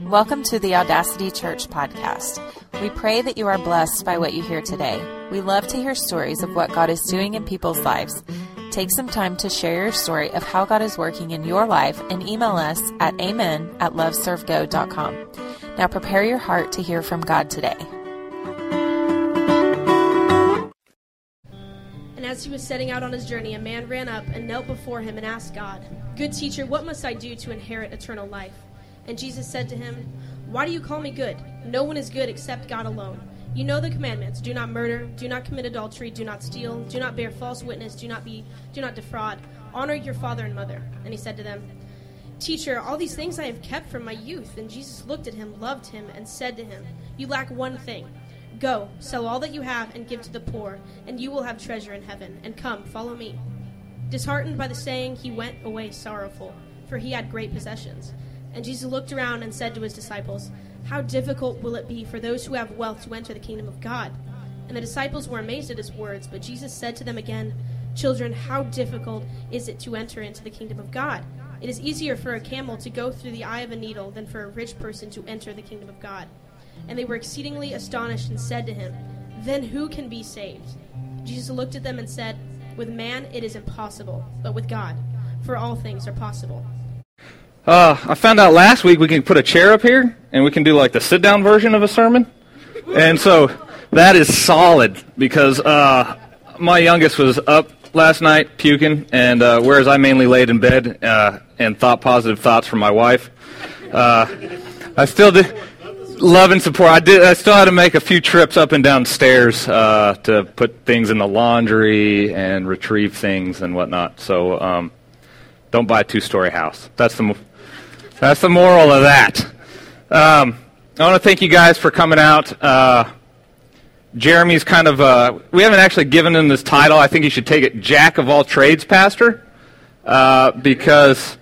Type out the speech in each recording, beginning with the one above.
Welcome to the Audacity Church podcast. We pray that you are blessed by what you hear today. We love to hear stories of what God is doing in people's lives. Take some time to share your story of how God is working in your life and email us at amen at loveservego.com. Now prepare your heart to hear from God today. And as he was setting out on his journey, a man ran up and knelt before him and asked God, Good teacher, what must I do to inherit eternal life? And Jesus said to him, Why do you call me good? No one is good except God alone. You know the commandments: do not murder, do not commit adultery, do not steal, do not bear false witness, do not be do not defraud, honor your father and mother. And he said to them, Teacher, all these things I have kept from my youth. And Jesus looked at him, loved him, and said to him, You lack one thing. Go, sell all that you have and give to the poor, and you will have treasure in heaven. And come, follow me. Disheartened by the saying, he went away sorrowful, for he had great possessions. And Jesus looked around and said to his disciples, How difficult will it be for those who have wealth to enter the kingdom of God? And the disciples were amazed at his words, but Jesus said to them again, Children, how difficult is it to enter into the kingdom of God? It is easier for a camel to go through the eye of a needle than for a rich person to enter the kingdom of God. And they were exceedingly astonished and said to him, Then who can be saved? Jesus looked at them and said, With man it is impossible, but with God, for all things are possible. Uh, I found out last week we can put a chair up here and we can do like the sit down version of a sermon. And so that is solid because uh, my youngest was up last night puking, and uh, whereas I mainly laid in bed uh, and thought positive thoughts from my wife, uh, I still did love and support. I did. I still had to make a few trips up and down stairs uh, to put things in the laundry and retrieve things and whatnot. So um, don't buy a two story house. That's the that's the moral of that. Um, I want to thank you guys for coming out. Uh, Jeremy's kind of, uh, we haven't actually given him this title. I think he should take it Jack of all trades pastor uh, because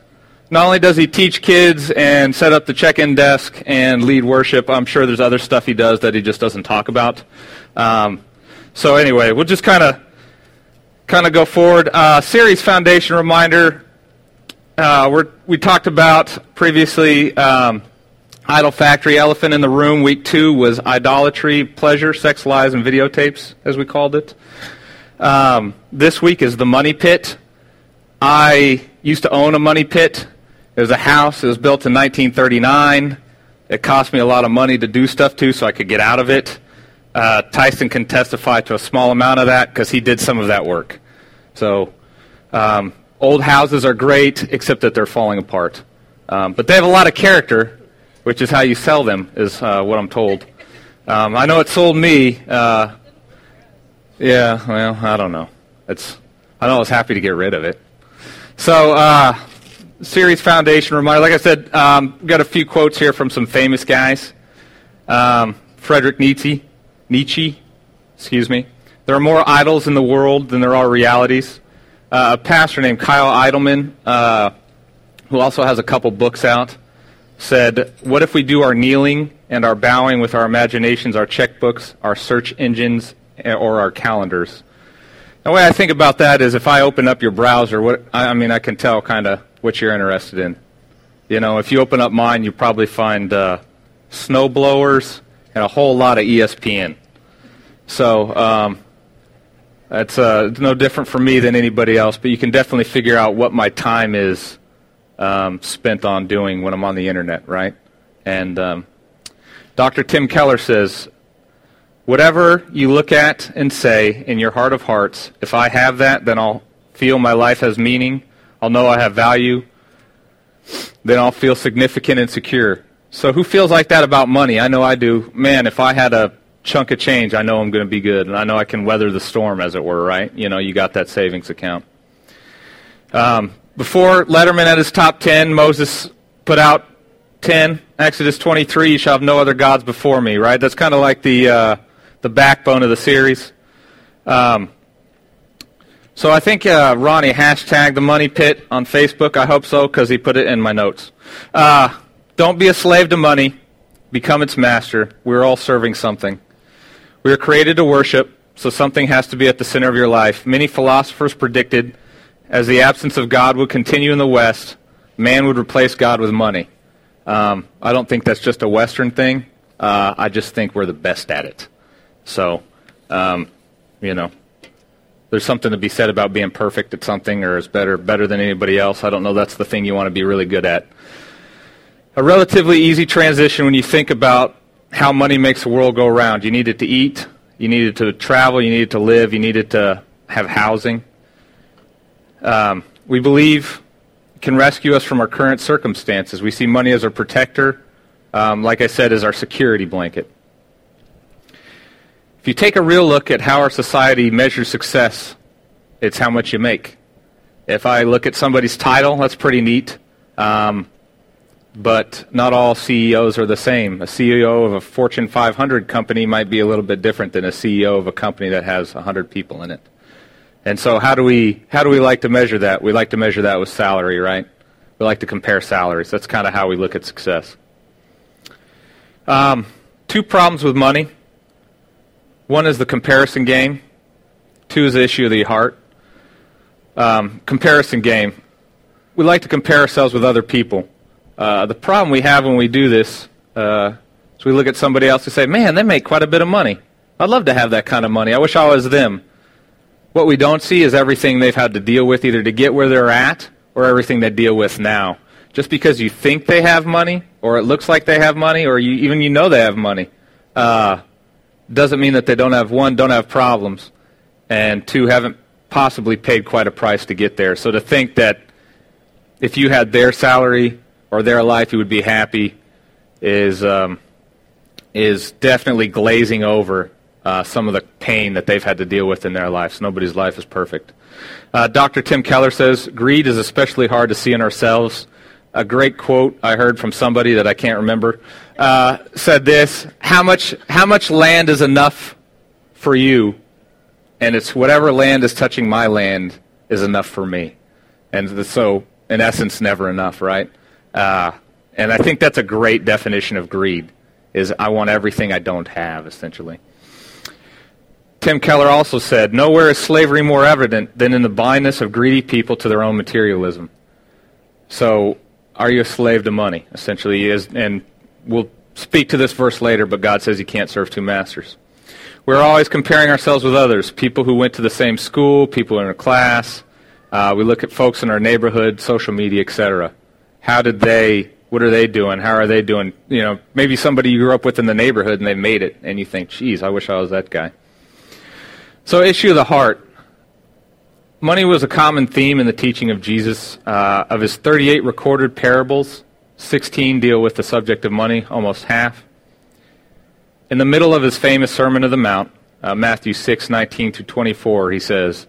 not only does he teach kids and set up the check in desk and lead worship, I'm sure there's other stuff he does that he just doesn't talk about. Um, so, anyway, we'll just kind of kind of go forward. Uh, series foundation reminder uh, we talked about previously um, Idol Factory, Elephant in the Room. Week two was idolatry, pleasure, sex, lies, and videotapes, as we called it. Um, this week is the Money Pit. I used to own a money pit. It was a house. It was built in 1939. It cost me a lot of money to do stuff to, so I could get out of it. Uh, Tyson can testify to a small amount of that because he did some of that work. So um, Old houses are great, except that they're falling apart. Um, but they have a lot of character, which is how you sell them, is uh, what I'm told. Um, I know it sold me. Uh, yeah, well, I don't know. It's, I know I was happy to get rid of it. So, uh, Series Foundation reminder. Like I said, um, got a few quotes here from some famous guys. Um, Frederick Nietzsche, Nietzsche, excuse me. There are more idols in the world than there are realities a pastor named Kyle Idleman, uh, who also has a couple books out, said, What if we do our kneeling and our bowing with our imaginations, our checkbooks, our search engines, eh, or our calendars? The way I think about that is if I open up your browser, what, I mean, I can tell kind of what you're interested in. You know, if you open up mine, you probably find uh, snow blowers and a whole lot of ESPN. So, um, that's uh, it's no different for me than anybody else, but you can definitely figure out what my time is um, spent on doing when I'm on the internet, right? And um, Dr. Tim Keller says, whatever you look at and say in your heart of hearts, if I have that, then I'll feel my life has meaning. I'll know I have value. Then I'll feel significant and secure. So who feels like that about money? I know I do. Man, if I had a chunk of change, I know I'm going to be good, and I know I can weather the storm, as it were, right? You know, you got that savings account. Um, before Letterman at his top 10, Moses put out 10, Exodus 23, you shall have no other gods before me, right? That's kind of like the, uh, the backbone of the series. Um, so I think uh, Ronnie hashtag the money pit on Facebook. I hope so because he put it in my notes. Uh, don't be a slave to money. Become its master. We're all serving something. We are created to worship, so something has to be at the center of your life. Many philosophers predicted as the absence of God would continue in the West, man would replace God with money. Um, I don't think that's just a Western thing. Uh, I just think we're the best at it. So, um, you know, there's something to be said about being perfect at something or is better better than anybody else. I don't know that's the thing you want to be really good at. A relatively easy transition when you think about how money makes the world go around. You need it to eat, you need it to travel, you need it to live, you need it to have housing. Um, we believe can rescue us from our current circumstances. We see money as our protector, um, like I said, as our security blanket. If you take a real look at how our society measures success, it's how much you make. If I look at somebody's title, that's pretty neat. Um, but not all CEOs are the same. A CEO of a Fortune 500 company might be a little bit different than a CEO of a company that has 100 people in it. And so how do we how do we like to measure that? We like to measure that with salary, right? We like to compare salaries. That's kind of how we look at success. Um, two problems with money. One is the comparison game. Two is the issue of the heart. Um, comparison game. We like to compare ourselves with other people. Uh, the problem we have when we do this uh, is we look at somebody else and say, "Man, they make quite a bit of money. I'd love to have that kind of money. I wish I was them." What we don't see is everything they've had to deal with either to get where they're at or everything they deal with now. Just because you think they have money, or it looks like they have money, or you, even you know they have money, uh, doesn't mean that they don't have one, don't have problems, and two, haven't possibly paid quite a price to get there. So to think that if you had their salary or their life, you would be happy is um, is definitely glazing over uh, some of the pain that they've had to deal with in their lives. Nobody's life is perfect. Uh, Dr. Tim Keller says greed is especially hard to see in ourselves. A great quote I heard from somebody that I can't remember uh, said this: "How much how much land is enough for you?" And it's whatever land is touching my land is enough for me. And so, in essence, never enough, right? Uh, and I think that's a great definition of greed. Is I want everything I don't have, essentially. Tim Keller also said, Nowhere is slavery more evident than in the blindness of greedy people to their own materialism. So, are you a slave to money? Essentially, is, and we'll speak to this verse later, but God says you can't serve two masters. We're always comparing ourselves with others, people who went to the same school, people in a class. Uh, we look at folks in our neighborhood, social media, etc. How did they? What are they doing? How are they doing? You know, maybe somebody you grew up with in the neighborhood and they made it, and you think, "Geez, I wish I was that guy." So, issue of the heart. Money was a common theme in the teaching of Jesus. Uh, of his 38 recorded parables, 16 deal with the subject of money, almost half. In the middle of his famous Sermon of the Mount, uh, Matthew 6, 19 through 24, he says,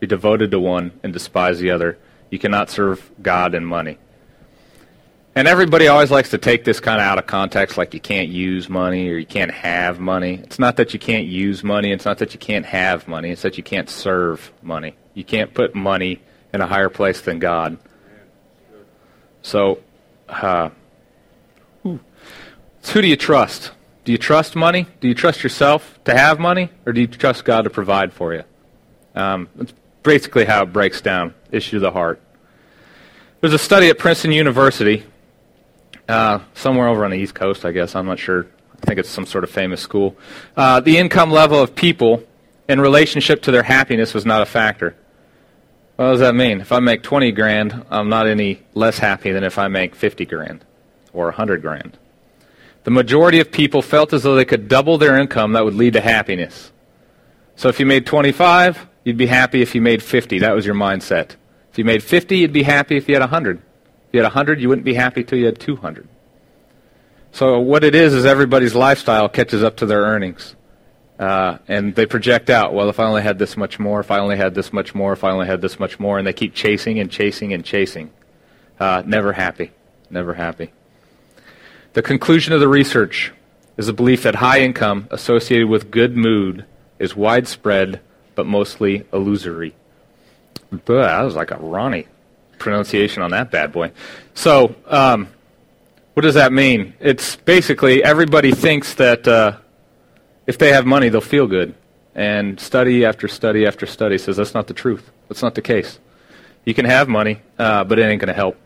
be devoted to one, and despise the other. You cannot serve God and money. And everybody always likes to take this kind of out of context, like you can't use money or you can't have money. It's not that you can't use money. It's not that you can't have money. It's that you can't serve money. You can't put money in a higher place than God. So, uh, who do you trust? Do you trust money? Do you trust yourself to have money? Or do you trust God to provide for you? Um, that's basically how it breaks down. Issue of the heart. There's a study at Princeton University uh, somewhere over on the East Coast, I guess. I'm not sure. I think it's some sort of famous school. Uh, the income level of people in relationship to their happiness was not a factor. What does that mean? If I make 20 grand, I'm not any less happy than if I make 50 grand or 100 grand. The majority of people felt as though they could double their income that would lead to happiness. So if you made 25, you'd be happy if you made 50. That was your mindset. If you made 50, you'd be happy if you had 100 If you had 100, you wouldn't be happy till you had 200. So what it is is everybody's lifestyle catches up to their earnings. Uh, and they project out, well, if I only had this much more, if I only had this much more, if I only had this much more, and they keep chasing and chasing and chasing. Uh, never happy. Never happy. The conclusion of the research is the belief that high income associated with good mood is widespread but mostly illusory. Buh, that was like a Ronnie pronunciation on that bad boy. So, um, what does that mean? It's basically everybody thinks that uh, if they have money, they'll feel good. And study after study after study says that's not the truth. That's not the case. You can have money, uh, but it ain't going to help.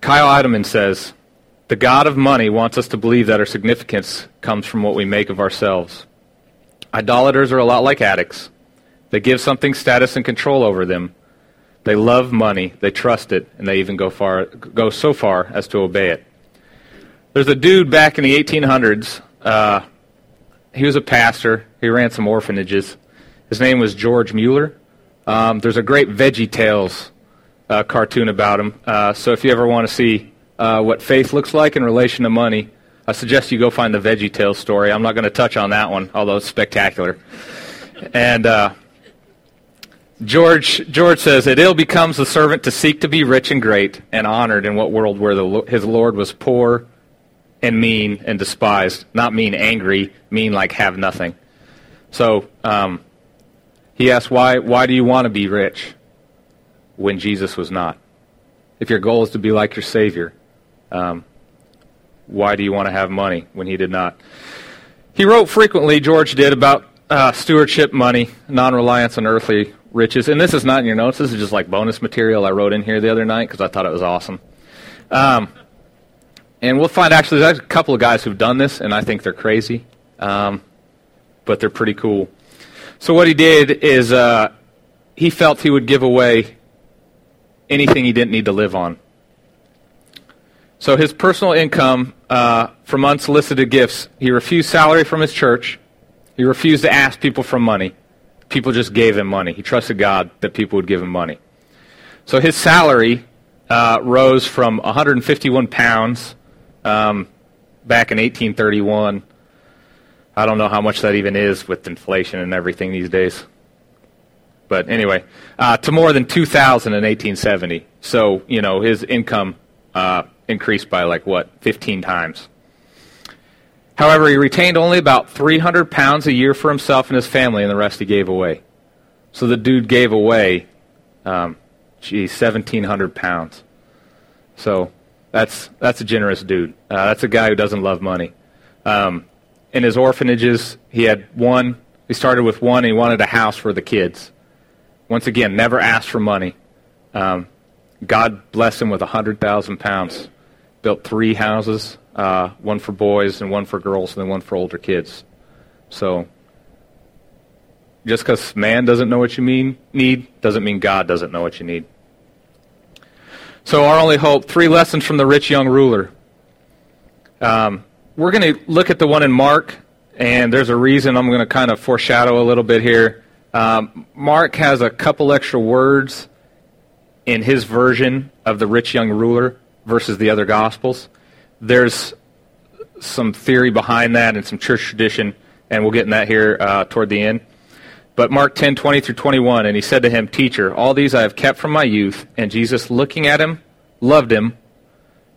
Kyle Idleman says, The God of money wants us to believe that our significance comes from what we make of ourselves. Idolaters are a lot like addicts. They give something status and control over them. They love money, they trust it, and they even go, far, go so far as to obey it. There's a dude back in the 1800s. Uh, he was a pastor. He ran some orphanages. His name was George Mueller. Um, there's a great Veggie Tales uh, cartoon about him. Uh, so if you ever want to see uh, what faith looks like in relation to money, I suggest you go find the Veggie Tales story. I'm not going to touch on that one, although it's spectacular. And uh, George George says it ill becomes the servant to seek to be rich and great and honored in what world where the, his Lord was poor and mean and despised. Not mean angry, mean like have nothing. So um, he asks, why, why do you want to be rich when Jesus was not? If your goal is to be like your Savior, um, why do you want to have money when he did not? He wrote frequently, George did, about uh, stewardship, money, non reliance on earthly riches. And this is not in your notes. This is just like bonus material I wrote in here the other night because I thought it was awesome. Um, and we'll find actually there's a couple of guys who've done this, and I think they're crazy, um, but they're pretty cool. So what he did is uh, he felt he would give away anything he didn't need to live on. So his personal income uh, from unsolicited gifts, he refused salary from his church. He refused to ask people for money. People just gave him money. He trusted God that people would give him money. So his salary uh, rose from 151 pounds um, back in 1831. I don't know how much that even is with inflation and everything these days. But anyway, uh, to more than 2,000 in 1870. So, you know, his income uh, increased by like, what, 15 times. However, he retained only about 300 pounds a year for himself and his family, and the rest he gave away. So the dude gave away, um, gee, 1,700 pounds. So that's that's a generous dude. Uh, that's a guy who doesn't love money. Um, in his orphanages, he had one. He started with one. He wanted a house for the kids. Once again, never asked for money. Um, God blessed him with hundred thousand pounds. Built three houses, uh, one for boys and one for girls, and then one for older kids. So, just because man doesn't know what you mean need doesn't mean God doesn't know what you need. So, our only hope three lessons from the rich young ruler. Um, we're going to look at the one in Mark, and there's a reason I'm going to kind of foreshadow a little bit here. Um, Mark has a couple extra words in his version of the rich young ruler versus the other Gospels. There's some theory behind that and some church tradition, and we'll get in that here uh, toward the end. But Mark 10, 20 through 21, and he said to him, Teacher, all these I have kept from my youth. And Jesus, looking at him, loved him.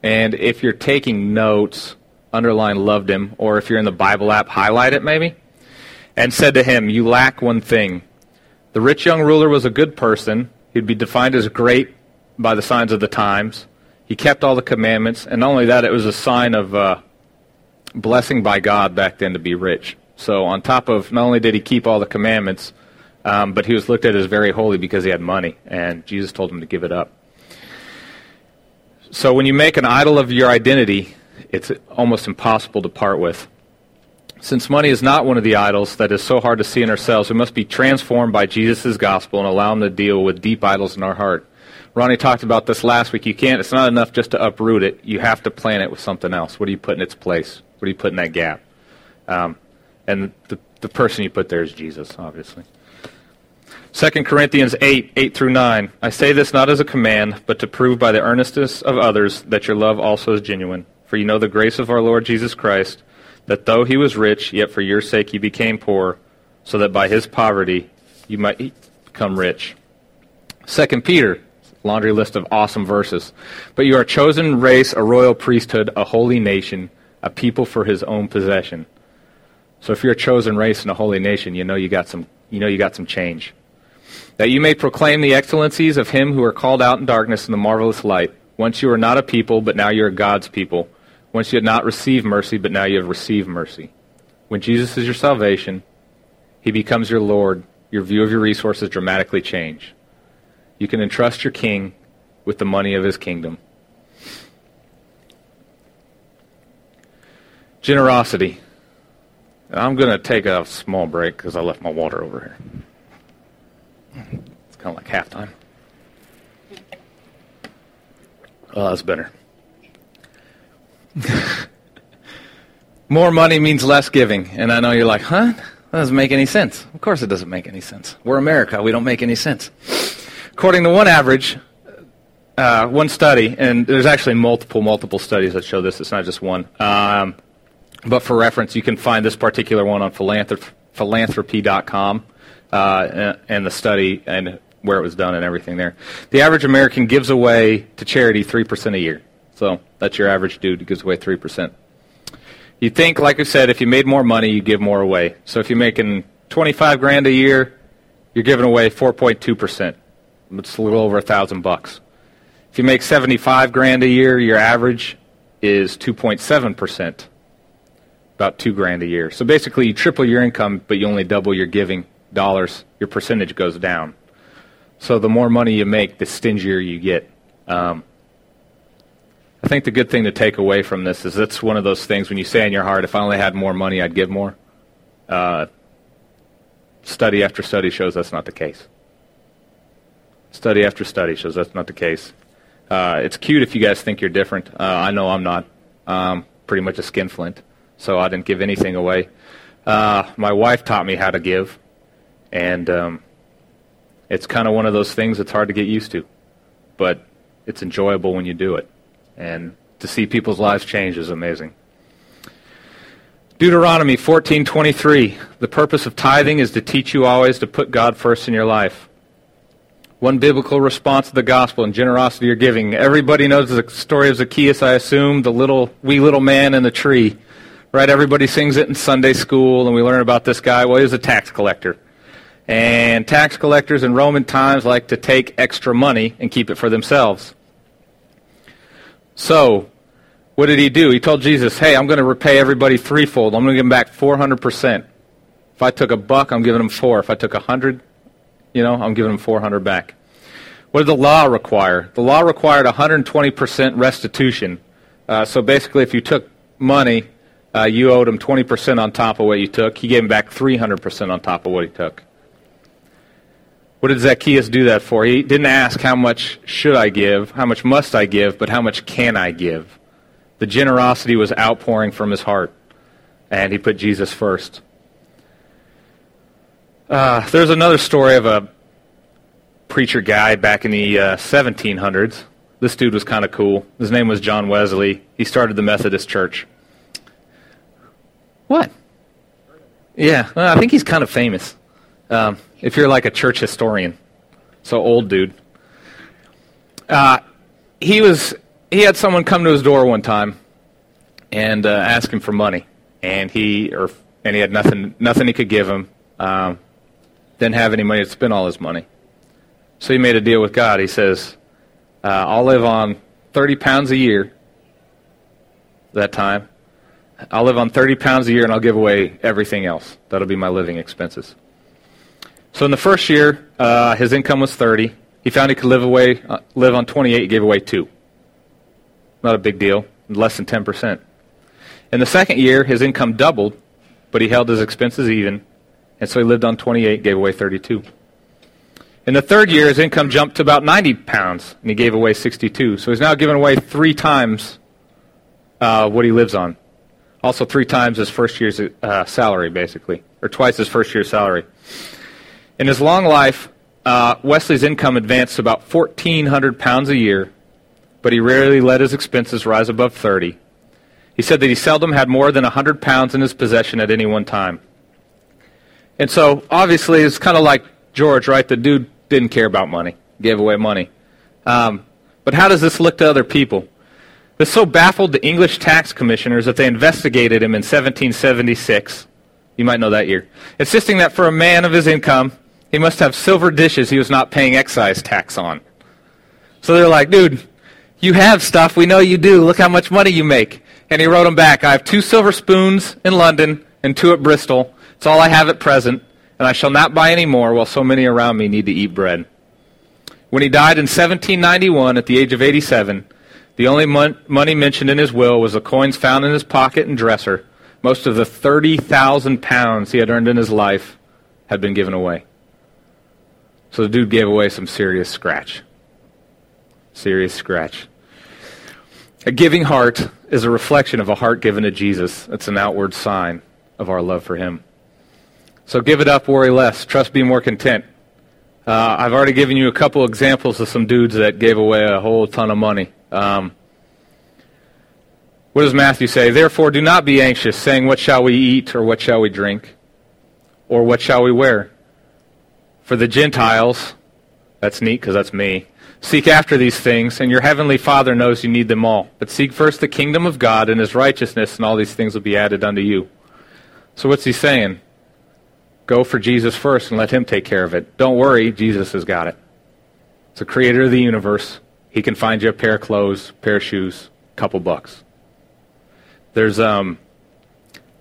And if you're taking notes, underline loved him, or if you're in the Bible app, highlight it maybe. And said to him, You lack one thing. The rich young ruler was a good person. He'd be defined as great by the signs of the times. He kept all the commandments. And not only that, it was a sign of uh, blessing by God back then to be rich. So on top of not only did he keep all the commandments, um, but he was looked at as very holy because he had money, and Jesus told him to give it up. So when you make an idol of your identity, it's almost impossible to part with. Since money is not one of the idols that is so hard to see in ourselves, we must be transformed by Jesus' gospel and allow him to deal with deep idols in our heart. Ronnie talked about this last week. You can't, it's not enough just to uproot it. You have to plant it with something else. What do you put in its place? What do you put in that gap? Um, and the, the person you put there is Jesus, obviously. 2 Corinthians 8, 8 through 9. I say this not as a command, but to prove by the earnestness of others that your love also is genuine. For you know the grace of our Lord Jesus Christ, that though he was rich, yet for your sake he became poor, so that by his poverty you might become rich. 2 Peter, laundry list of awesome verses. But you are a chosen race, a royal priesthood, a holy nation, a people for his own possession. So if you're a chosen race and a holy nation, you know you got some you know you got some change. That you may proclaim the excellencies of him who are called out in darkness in the marvelous light. Once you were not a people, but now you are God's people. Once you had not received mercy, but now you have received mercy. When Jesus is your salvation, he becomes your Lord. Your view of your resources dramatically change. You can entrust your king with the money of his kingdom. Generosity. I'm going to take a small break because I left my water over here. It's kind of like halftime. Oh, that's better. More money means less giving. And I know you're like, huh? That doesn't make any sense. Of course it doesn't make any sense. We're America. We don't make any sense. According to one average, uh, one study, and there's actually multiple, multiple studies that show this. It's not just one. Um, but for reference, you can find this particular one on philanthrop- philanthropy.com uh, and the study and where it was done and everything there. The average American gives away to charity 3% a year. So that's your average dude who gives away 3%. You think, like I said, if you made more money, you give more away. So if you're making 25 grand a year, you're giving away 4.2%. It's a little over a thousand bucks. If you make 75 grand a year, your average is 2.7% about two grand a year. So basically, you triple your income, but you only double your giving dollars. Your percentage goes down. So the more money you make, the stingier you get. Um, I think the good thing to take away from this is it's one of those things when you say in your heart, if I only had more money, I'd give more. Uh, study after study shows that's not the case. Study after study shows that's not the case. Uh, it's cute if you guys think you're different. Uh, I know I'm not. Pretty much a skinflint so I didn't give anything away. Uh, my wife taught me how to give, and um, it's kind of one of those things that's hard to get used to, but it's enjoyable when you do it, and to see people's lives change is amazing. Deuteronomy 14:23 The purpose of tithing is to teach you always to put God first in your life. One biblical response to the gospel and generosity or giving. Everybody knows the story of Zacchaeus, I assume, the little wee little man in the tree right? Everybody sings it in Sunday school, and we learn about this guy. Well, he was a tax collector. And tax collectors in Roman times like to take extra money and keep it for themselves. So, what did he do? He told Jesus, hey, I'm going to repay everybody threefold. I'm going to give them back 400%. If I took a buck, I'm giving them four. If I took a hundred, you know, I'm giving them 400 back. What did the law require? The law required 120% restitution. Uh, so basically, if you took money uh, you owed him 20% on top of what you took. He gave him back 300% on top of what he took. What did Zacchaeus do that for? He didn't ask how much should I give, how much must I give, but how much can I give. The generosity was outpouring from his heart, and he put Jesus first. Uh, there's another story of a preacher guy back in the uh, 1700s. This dude was kind of cool. His name was John Wesley. He started the Methodist Church. What? Yeah, well, I think he's kind of famous. Um, if you're like a church historian, so old dude. Uh, he was he had someone come to his door one time and uh, ask him for money, and he or and he had nothing nothing he could give him. Um, didn't have any money to spend all his money, so he made a deal with God. He says, uh, "I'll live on thirty pounds a year." That time, I'll live on 30 pounds a year and I'll give away everything else. That'll be my living expenses. So in the first year, uh, his income was 30. He found he could live away, uh, live on 28. He gave away two. Not a big deal, less than 10%. In the second year, his income doubled, but he held his expenses even, and so he lived on 28, gave away 32. In the third year, his income jumped to about 90 pounds, and he gave away 62. So he's now giving away three times uh, what he lives on. Also, three times his first year's uh, salary, basically, or twice his first year's salary. In his long life, uh, Wesley's income advanced to about 1,400 pounds a year, but he rarely let his expenses rise above 30. He said that he seldom had more than 100 pounds in his possession at any one time. And so, obviously, it's kind of like George, right? The dude didn't care about money, gave away money. Um, but how does this look to other people? This so baffled the English tax commissioners that they investigated him in 1776. You might know that year. Insisting that for a man of his income, he must have silver dishes he was not paying excise tax on. So they're like, dude, you have stuff. We know you do. Look how much money you make. And he wrote him back, I have two silver spoons in London and two at Bristol. It's all I have at present, and I shall not buy any more while so many around me need to eat bread. When he died in 1791 at the age of 87, the only mon- money mentioned in his will was the coins found in his pocket and dresser. Most of the 30,000 pounds he had earned in his life had been given away. So the dude gave away some serious scratch. Serious scratch. A giving heart is a reflection of a heart given to Jesus. It's an outward sign of our love for him. So give it up, worry less, trust, be more content. Uh, I've already given you a couple examples of some dudes that gave away a whole ton of money. Um, what does Matthew say? Therefore, do not be anxious, saying, What shall we eat, or what shall we drink, or what shall we wear? For the Gentiles, that's neat because that's me, seek after these things, and your heavenly Father knows you need them all. But seek first the kingdom of God and his righteousness, and all these things will be added unto you. So, what's he saying? Go for Jesus first and let him take care of it. Don't worry, Jesus has got it. It's the creator of the universe. He can find you a pair of clothes, pair of shoes, a couple bucks. There's um,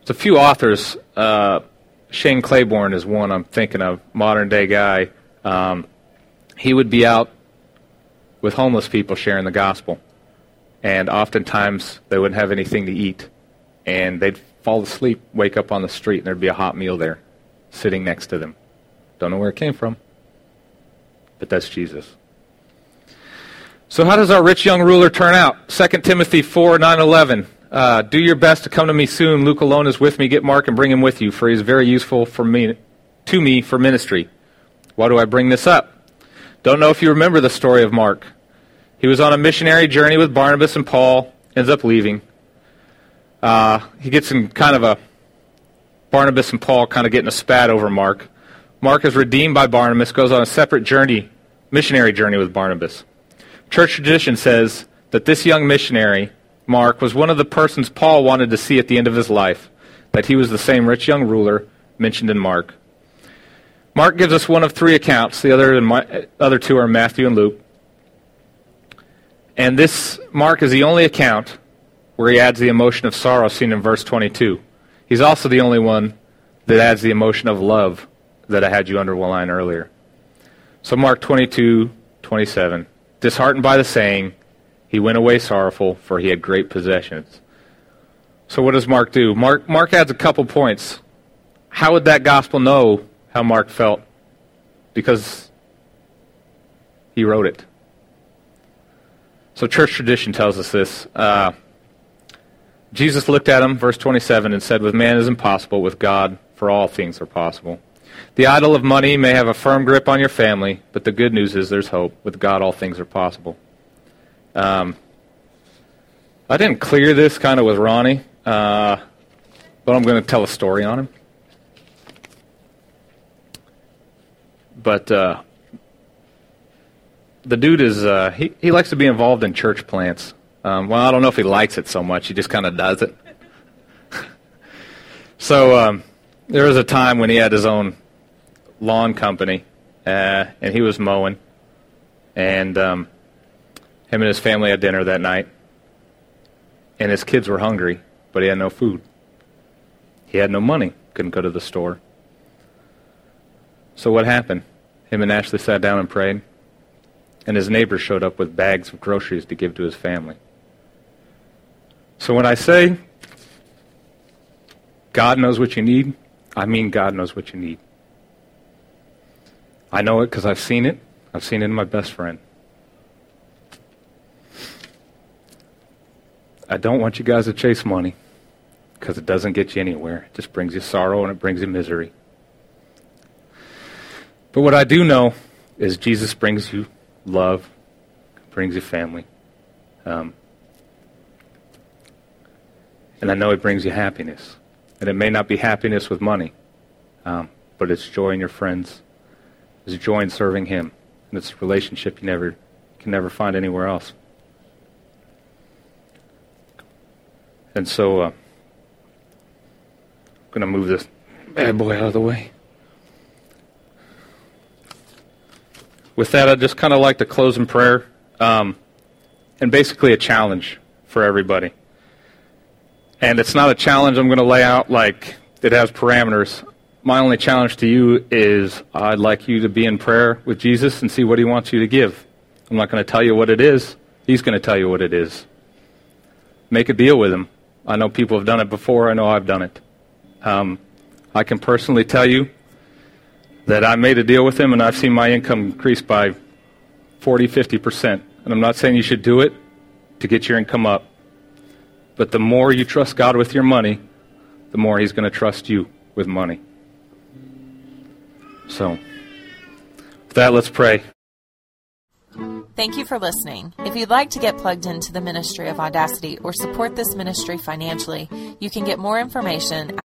there's a few authors. Uh, Shane Claiborne is one I'm thinking of, modern day guy. Um, he would be out with homeless people sharing the gospel, and oftentimes they wouldn't have anything to eat, and they'd fall asleep, wake up on the street, and there'd be a hot meal there, sitting next to them. Don't know where it came from, but that's Jesus. So how does our rich young ruler turn out? 2 Timothy 4, 9, 11. Uh, do your best to come to me soon. Luke alone is with me. Get Mark and bring him with you, for he is very useful for me, to me for ministry. Why do I bring this up? Don't know if you remember the story of Mark. He was on a missionary journey with Barnabas and Paul, ends up leaving. Uh, he gets in kind of a Barnabas and Paul kind of getting a spat over Mark. Mark is redeemed by Barnabas, goes on a separate journey, missionary journey with Barnabas. Church tradition says that this young missionary Mark was one of the persons Paul wanted to see at the end of his life, that he was the same rich young ruler mentioned in Mark. Mark gives us one of three accounts. The other, other two are Matthew and Luke. And this Mark is the only account where he adds the emotion of sorrow seen in verse 22. He's also the only one that adds the emotion of love that I had you underline earlier. So Mark 22, 27. Disheartened by the saying, he went away sorrowful, for he had great possessions. So what does Mark do? Mark, Mark adds a couple points. How would that gospel know how Mark felt? Because he wrote it. So church tradition tells us this. Uh, Jesus looked at him, verse 27, and said, With man is impossible, with God, for all things are possible. The idol of money may have a firm grip on your family, but the good news is there's hope. With God, all things are possible. Um, I didn't clear this kind of with Ronnie, uh, but I'm going to tell a story on him. But uh, the dude is, uh, he, he likes to be involved in church plants. Um, well, I don't know if he likes it so much, he just kind of does it. so um, there was a time when he had his own lawn company, uh, and he was mowing. And um, him and his family had dinner that night, and his kids were hungry, but he had no food. He had no money, couldn't go to the store. So what happened? Him and Ashley sat down and prayed, and his neighbors showed up with bags of groceries to give to his family. So when I say God knows what you need, I mean God knows what you need. I know it because I've seen it. I've seen it in my best friend. I don't want you guys to chase money because it doesn't get you anywhere. It just brings you sorrow and it brings you misery. But what I do know is Jesus brings you love, brings you family. Um, and I know it brings you happiness. And it may not be happiness with money, um, but it's joy in your friends, it's joy in serving Him, and it's a relationship you never can never find anywhere else. And so, uh, I'm going to move this bad boy out of the way. With that, I'd just kind of like to close in prayer um, and basically a challenge for everybody. And it's not a challenge I'm going to lay out like it has parameters. My only challenge to you is I'd like you to be in prayer with Jesus and see what he wants you to give. I'm not going to tell you what it is. He's going to tell you what it is. Make a deal with him. I know people have done it before. I know I've done it. Um, I can personally tell you that I made a deal with him and I've seen my income increase by 40, 50%. And I'm not saying you should do it to get your income up. But the more you trust God with your money, the more He's going to trust you with money. So, with that, let's pray. Thank you for listening. If you'd like to get plugged into the ministry of Audacity or support this ministry financially, you can get more information